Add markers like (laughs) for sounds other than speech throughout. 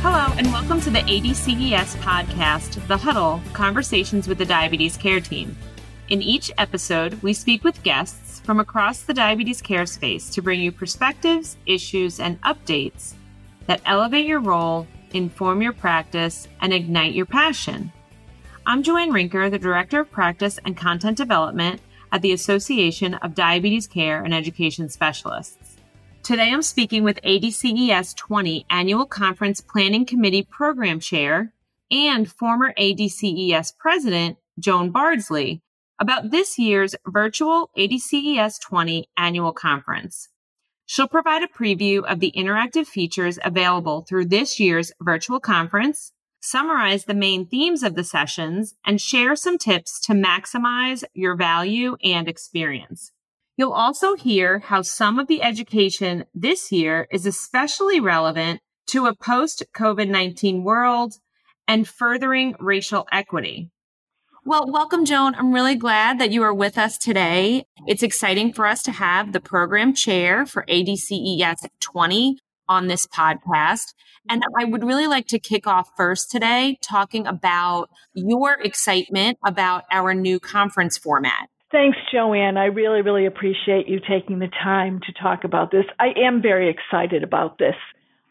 Hello, and welcome to the ADCES podcast, The Huddle Conversations with the Diabetes Care Team. In each episode, we speak with guests from across the diabetes care space to bring you perspectives, issues, and updates that elevate your role, inform your practice, and ignite your passion. I'm Joanne Rinker, the Director of Practice and Content Development at the Association of Diabetes Care and Education Specialists. Today I'm speaking with ADCES 20 Annual Conference Planning Committee Program Chair and former ADCES President, Joan Bardsley, about this year's virtual ADCES 20 Annual Conference. She'll provide a preview of the interactive features available through this year's virtual conference, summarize the main themes of the sessions, and share some tips to maximize your value and experience. You'll also hear how some of the education this year is especially relevant to a post COVID 19 world and furthering racial equity. Well, welcome, Joan. I'm really glad that you are with us today. It's exciting for us to have the program chair for ADCES 20 on this podcast. And I would really like to kick off first today talking about your excitement about our new conference format. Thanks, Joanne. I really, really appreciate you taking the time to talk about this. I am very excited about this.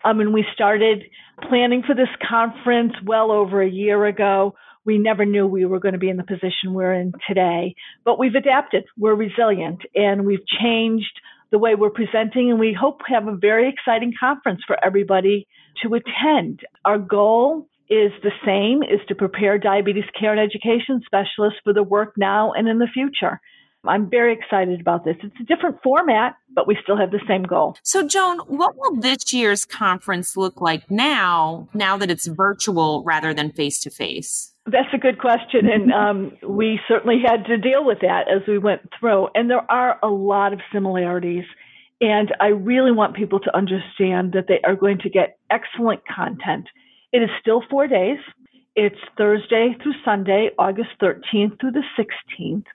I mean, we started planning for this conference well over a year ago. We never knew we were going to be in the position we're in today, but we've adapted. We're resilient and we've changed the way we're presenting and we hope to have a very exciting conference for everybody to attend. Our goal is the same, is to prepare diabetes care and education specialists for the work now and in the future. I'm very excited about this. It's a different format, but we still have the same goal. So, Joan, what will this year's conference look like now, now that it's virtual rather than face to face? That's a good question. And (laughs) um, we certainly had to deal with that as we went through. And there are a lot of similarities. And I really want people to understand that they are going to get excellent content it is still four days. It's Thursday through Sunday, August 13th through the 16th.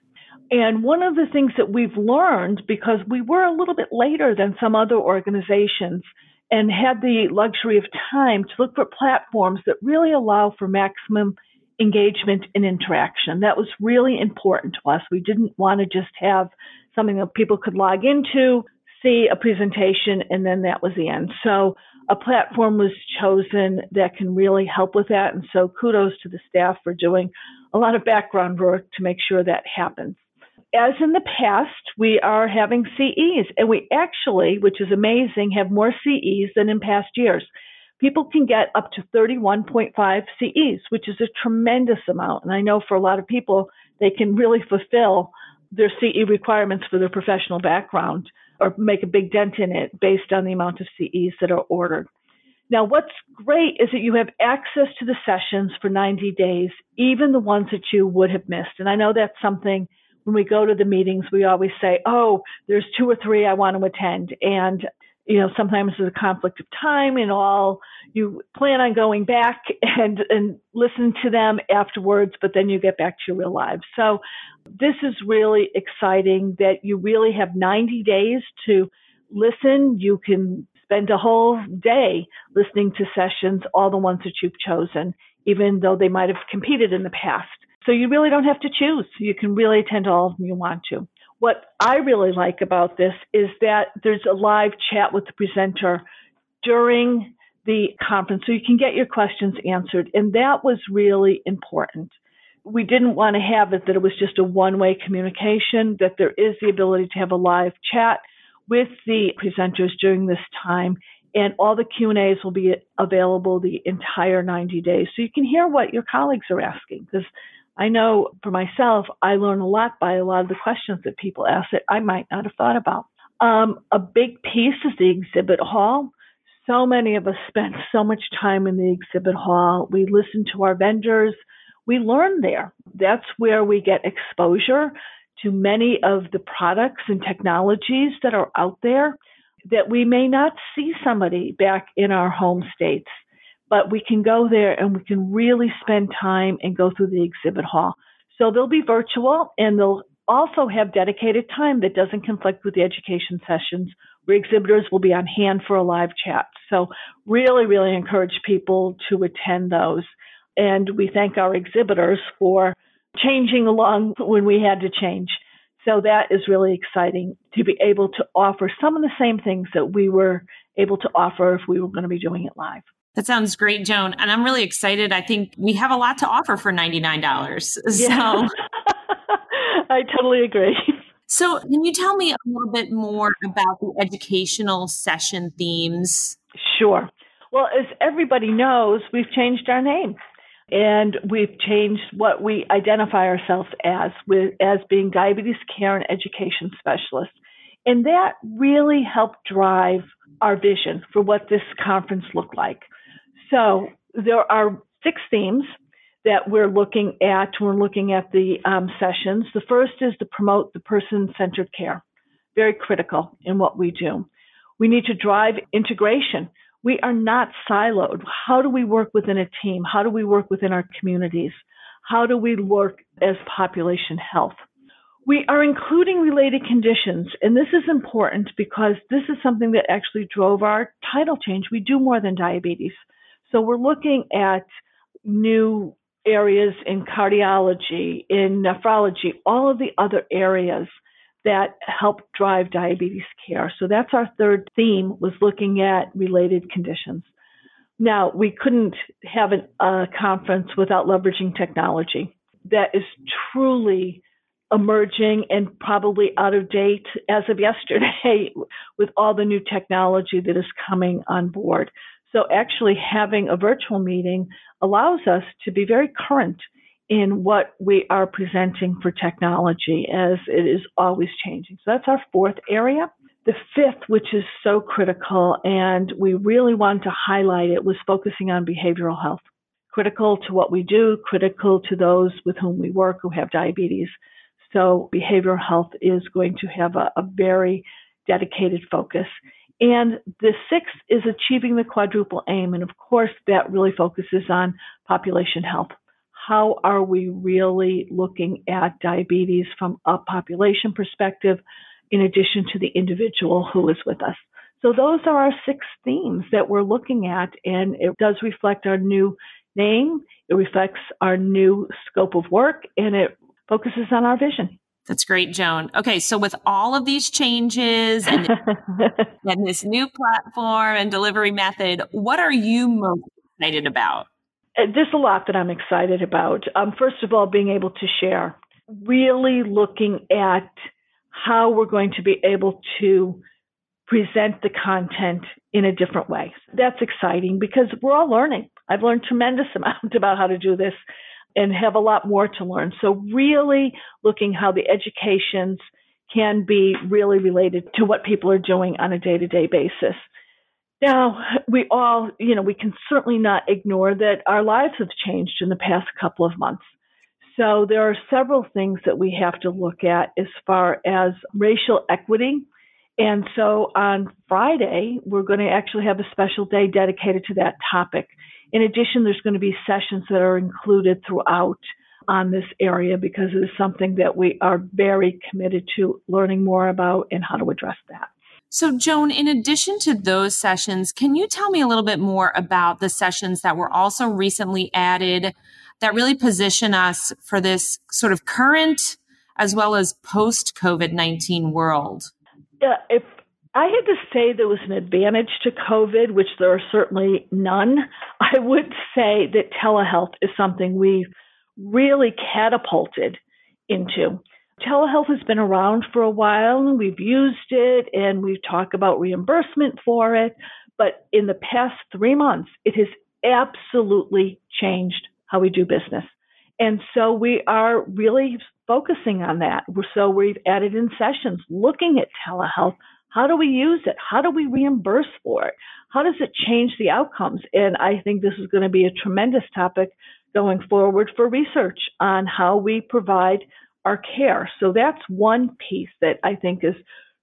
And one of the things that we've learned, because we were a little bit later than some other organizations and had the luxury of time to look for platforms that really allow for maximum engagement and interaction. That was really important to us. We didn't want to just have something that people could log into, see a presentation, and then that was the end. So a platform was chosen that can really help with that. And so kudos to the staff for doing a lot of background work to make sure that happens. As in the past, we are having CEs, and we actually, which is amazing, have more CEs than in past years. People can get up to 31.5 CEs, which is a tremendous amount. And I know for a lot of people, they can really fulfill their CE requirements for their professional background or make a big dent in it based on the amount of CEs that are ordered. Now, what's great is that you have access to the sessions for 90 days, even the ones that you would have missed. And I know that's something when we go to the meetings, we always say, oh, there's two or three I want to attend. And you know, sometimes there's a conflict of time and all. You plan on going back and and listen to them afterwards, but then you get back to your real lives. So this is really exciting that you really have 90 days to listen. You can spend a whole day listening to sessions, all the ones that you've chosen, even though they might have competed in the past. So you really don't have to choose. You can really attend all of them you want to. What I really like about this is that there's a live chat with the presenter during the conference so you can get your questions answered. And that was really important. We didn't want to have it that it was just a one way communication, that there is the ability to have a live chat with the presenters during this time and all the q&a's will be available the entire 90 days so you can hear what your colleagues are asking because I know for myself, I learn a lot by a lot of the questions that people ask that I might not have thought about. Um, a big piece is the exhibit hall. So many of us spend so much time in the exhibit hall. We listen to our vendors. We learn there. That's where we get exposure to many of the products and technologies that are out there that we may not see somebody back in our home states, but we can go there and we can really spend time and go through the exhibit hall. So they'll be virtual and they'll also have dedicated time that doesn't conflict with the education sessions where exhibitors will be on hand for a live chat. So really, really encourage people to attend those. And we thank our exhibitors for changing along when we had to change. So that is really exciting to be able to offer some of the same things that we were able to offer if we were going to be doing it live. That sounds great, Joan. And I'm really excited. I think we have a lot to offer for $99. So yeah. (laughs) I totally agree. So, can you tell me a little bit more about the educational session themes? Sure. Well, as everybody knows, we've changed our name and we've changed what we identify ourselves as with, as being diabetes care and education specialists. And that really helped drive our vision for what this conference looked like. So there are six themes that we're looking at when we're looking at the um, sessions. The first is to promote the person-centered care, very critical in what we do. We need to drive integration we are not siloed. How do we work within a team? How do we work within our communities? How do we work as population health? We are including related conditions, and this is important because this is something that actually drove our title change. We do more than diabetes. So we're looking at new areas in cardiology, in nephrology, all of the other areas that help drive diabetes care. So that's our third theme was looking at related conditions. Now, we couldn't have an, a conference without leveraging technology that is truly emerging and probably out of date as of yesterday (laughs) with all the new technology that is coming on board. So actually having a virtual meeting allows us to be very current in what we are presenting for technology as it is always changing. So that's our fourth area. The fifth, which is so critical and we really want to highlight it, was focusing on behavioral health. Critical to what we do, critical to those with whom we work who have diabetes. So behavioral health is going to have a, a very dedicated focus. And the sixth is achieving the quadruple aim. And of course, that really focuses on population health how are we really looking at diabetes from a population perspective in addition to the individual who is with us. So those are our six themes that we're looking at and it does reflect our new name, it reflects our new scope of work and it focuses on our vision. That's great, Joan. Okay, so with all of these changes and, (laughs) and this new platform and delivery method, what are you most excited about? Uh, there's a lot that I'm excited about. Um, first of all, being able to share, really looking at how we're going to be able to present the content in a different way. That's exciting because we're all learning. I've learned tremendous (laughs) amount about how to do this and have a lot more to learn. So really looking how the educations can be really related to what people are doing on a day-to-day basis. Now, we all, you know, we can certainly not ignore that our lives have changed in the past couple of months. So there are several things that we have to look at as far as racial equity. And so on Friday, we're going to actually have a special day dedicated to that topic. In addition, there's going to be sessions that are included throughout on this area because it is something that we are very committed to learning more about and how to address that. So, Joan, in addition to those sessions, can you tell me a little bit more about the sessions that were also recently added that really position us for this sort of current as well as post COVID 19 world? Yeah, if I had to say there was an advantage to COVID, which there are certainly none, I would say that telehealth is something we've really catapulted into telehealth has been around for a while and we've used it and we've talked about reimbursement for it. But in the past three months, it has absolutely changed how we do business. And so we are really focusing on that. So we've added in sessions looking at telehealth. How do we use it? How do we reimburse for it? How does it change the outcomes? And I think this is going to be a tremendous topic going forward for research on how we provide our care. So that's one piece that I think is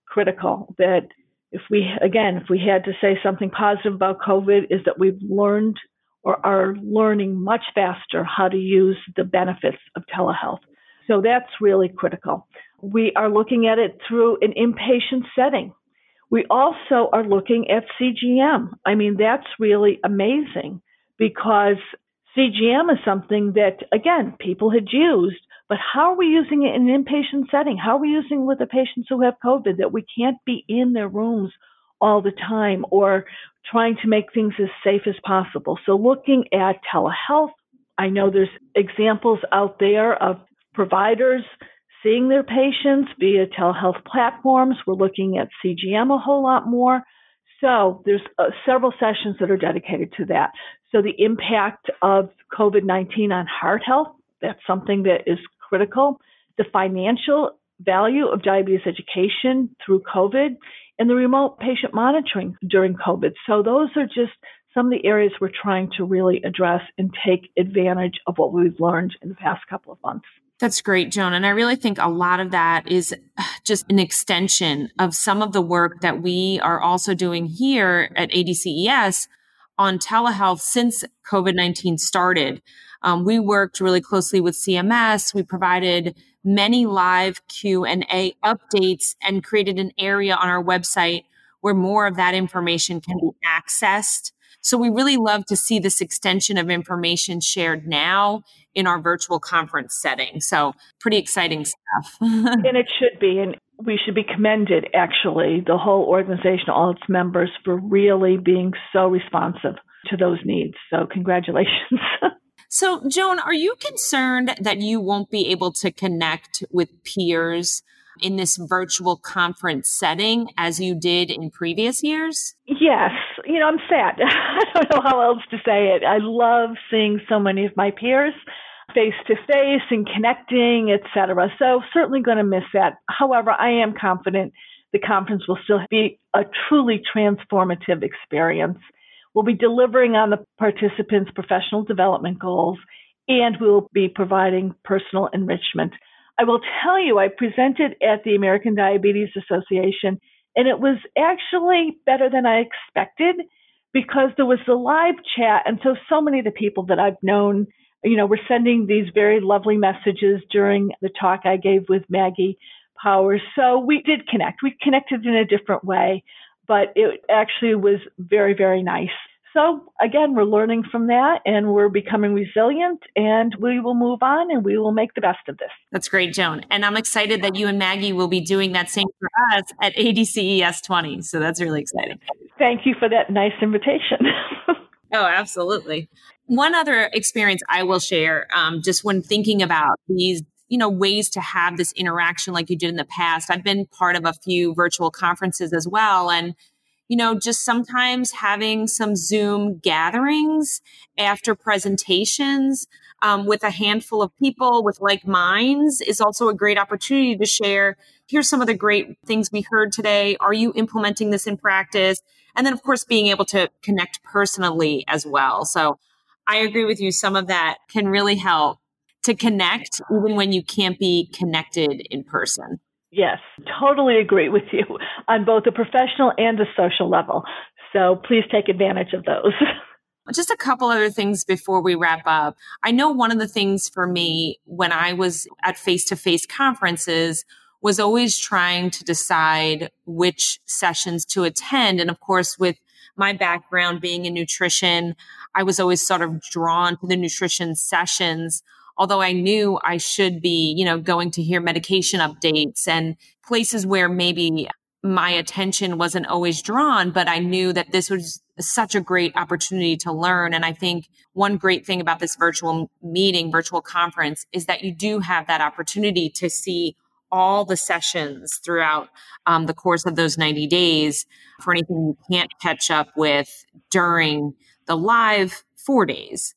critical that if we again if we had to say something positive about covid is that we've learned or are learning much faster how to use the benefits of telehealth so that's really critical we are looking at it through an inpatient setting we also are looking at cgm i mean that's really amazing because cgm is something that again people had used but how are we using it in an inpatient setting? How are we using it with the patients who have COVID that we can't be in their rooms all the time or trying to make things as safe as possible? So looking at telehealth, I know there's examples out there of providers seeing their patients via telehealth platforms. We're looking at CGM a whole lot more. So there's uh, several sessions that are dedicated to that. So the impact of COVID-19 on heart health, that's something that is critical. The financial value of diabetes education through COVID and the remote patient monitoring during COVID. So those are just some of the areas we're trying to really address and take advantage of what we've learned in the past couple of months. That's great, Joan. And I really think a lot of that is (sighs) just an extension of some of the work that we are also doing here at ADCES on telehealth since COVID 19 started. Um, we worked really closely with CMS. We provided many live Q and A updates and created an area on our website where more of that information can be accessed. So we really love to see this extension of information shared now in our virtual conference setting. So pretty exciting stuff. (laughs) and it should be. And we should be commended, actually, the whole organization, all its members, for really being so responsive to those needs. So congratulations. (laughs) So, Joan, are you concerned that you won't be able to connect with peers in this virtual conference setting as you did in previous years? Yes. You know, I'm sad. (laughs) I don't know how else to say it. I love seeing so many of my peers face to face and connecting, etc. So, certainly going to miss that. However, I am confident the conference will still be a truly transformative experience. We'll be delivering on the participants' professional development goals, and we will be providing personal enrichment. I will tell you, I presented at the American Diabetes Association, and it was actually better than I expected because there was the live chat. And so, so many of the people that I've known, you know, were sending these very lovely messages during the talk I gave with Maggie Powers. So we did connect. We connected in a different way but it actually was very, very nice. So again, we're learning from that and we're becoming resilient and we will move on and we will make the best of this. That's great, Joan. And I'm excited that you and Maggie will be doing that same for us at ADCES 20. So that's really exciting. Thank you for that nice invitation. (laughs) oh, absolutely. One other experience I will share, um, just when thinking about these you know ways to have this interaction like you did in the past i've been part of a few virtual conferences as well and you know just sometimes having some zoom gatherings after presentations um, with a handful of people with like minds is also a great opportunity to share here's some of the great things we heard today are you implementing this in practice and then of course being able to connect personally as well so I agree with you. Some of that can really help to connect even when you can't be connected in person. Yes, totally agree with you (laughs) on both the professional and the social level. So please take advantage of those. (laughs) Just a couple other things before we wrap up. I know one of the things for me when I was at face to face conferences was always trying to decide which sessions to attend. And of course, with my background being in nutrition, I was always sort of drawn to the nutrition sessions although I knew I should be, you know, going to hear medication updates and places where maybe my attention wasn't always drawn, but I knew that this was such a great opportunity to learn. And I think one great thing about this virtual meeting, virtual conference is that you do have that opportunity to see all the sessions throughout um, the course of those 90 days for anything you can't catch up with during the live four days.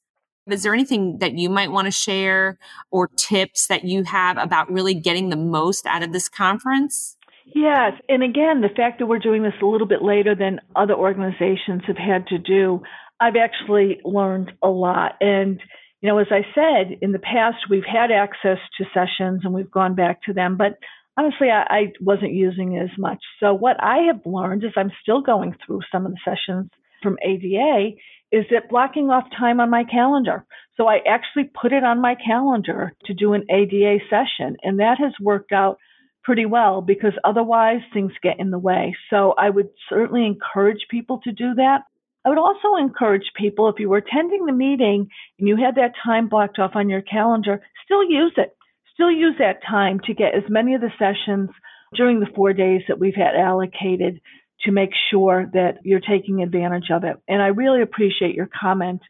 Is there anything that you might want to share or tips that you have about really getting the most out of this conference? Yes. And again, the fact that we're doing this a little bit later than other organizations have had to do, I've actually learned a lot. And, you know, as I said, in the past, we've had access to sessions and we've gone back to them, but honestly, I, I wasn't using as much. So what I have learned is I'm still going through some of the sessions from ADA is it blocking off time on my calendar. So I actually put it on my calendar to do an ADA session, and that has worked out pretty well because otherwise things get in the way. So I would certainly encourage people to do that. I would also encourage people, if you were attending the meeting and you had that time blocked off on your calendar, still use it. Still use that time to get as many of the sessions during the four days that we've had allocated to make sure that you're taking advantage of it. And I really appreciate your comment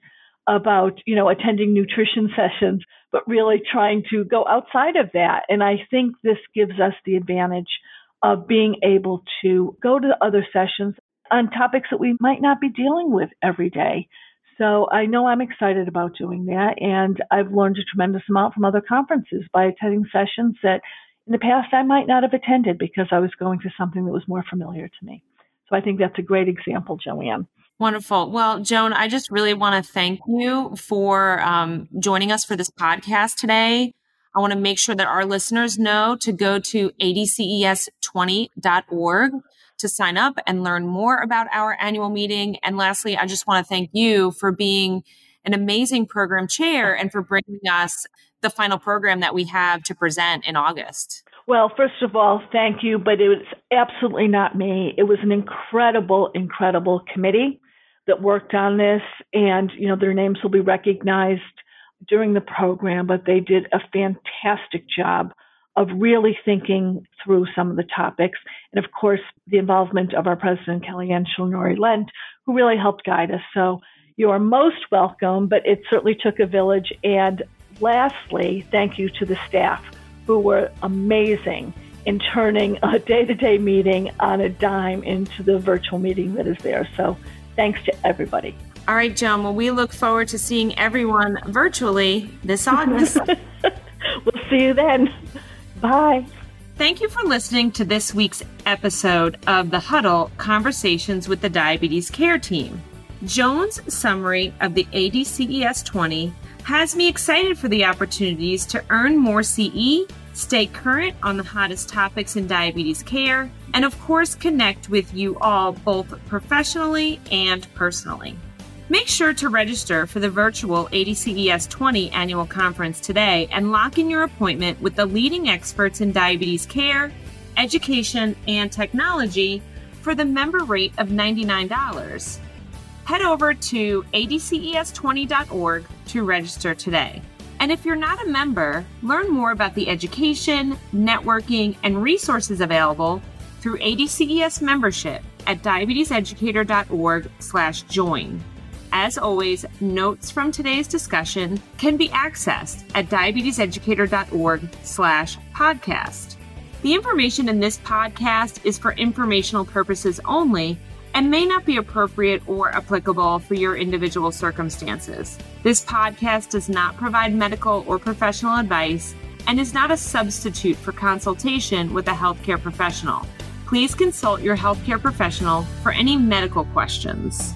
about, you know, attending nutrition (laughs) sessions, but really trying to go outside of that. And I think this gives us the advantage of being able to go to other sessions on topics that we might not be dealing with every day. So I know I'm excited about doing that. And I've learned a tremendous amount from other conferences by attending sessions that in the past I might not have attended because I was going to something that was more familiar to me. I think that's a great example, Joanne. Wonderful. Well, Joan, I just really want to thank you for um, joining us for this podcast today. I want to make sure that our listeners know to go to adces20.org to sign up and learn more about our annual meeting. And lastly, I just want to thank you for being an amazing program chair and for bringing us the final program that we have to present in August. Well, first of all, thank you, but it was absolutely not me. It was an incredible, incredible committee that worked on this, and you know their names will be recognized during the program, but they did a fantastic job of really thinking through some of the topics. And of course, the involvement of our president, Kellie Antinori Lent, who really helped guide us. So you are most welcome, but it certainly took a village. And lastly, thank you to the staff who were amazing in turning a day to day meeting on a dime into the virtual meeting that is there. So thanks to everybody. All right, Joan. Well, we look forward to seeing everyone virtually this August. (laughs) we'll see you then. Bye. Thank you for listening to this week's episode of The Huddle Conversations with the Diabetes Care Team. Joan's summary of the ADCES 20 has me excited for the opportunities to earn more CE, stay current on the hottest topics in diabetes care, and of course, connect with you all both professionally and personally. Make sure to register for the virtual ADCES 20 annual conference today and lock in your appointment with the leading experts in diabetes care, education, and technology for the member rate of $99 head over to adces20.org to register today. And if you're not a member, learn more about the education, networking, and resources available through ADCES membership at diabeteseducator.org/join. As always, notes from today's discussion can be accessed at diabeteseducator.org/podcast. The information in this podcast is for informational purposes only and may not be appropriate or applicable for your individual circumstances. This podcast does not provide medical or professional advice and is not a substitute for consultation with a healthcare professional. Please consult your healthcare professional for any medical questions.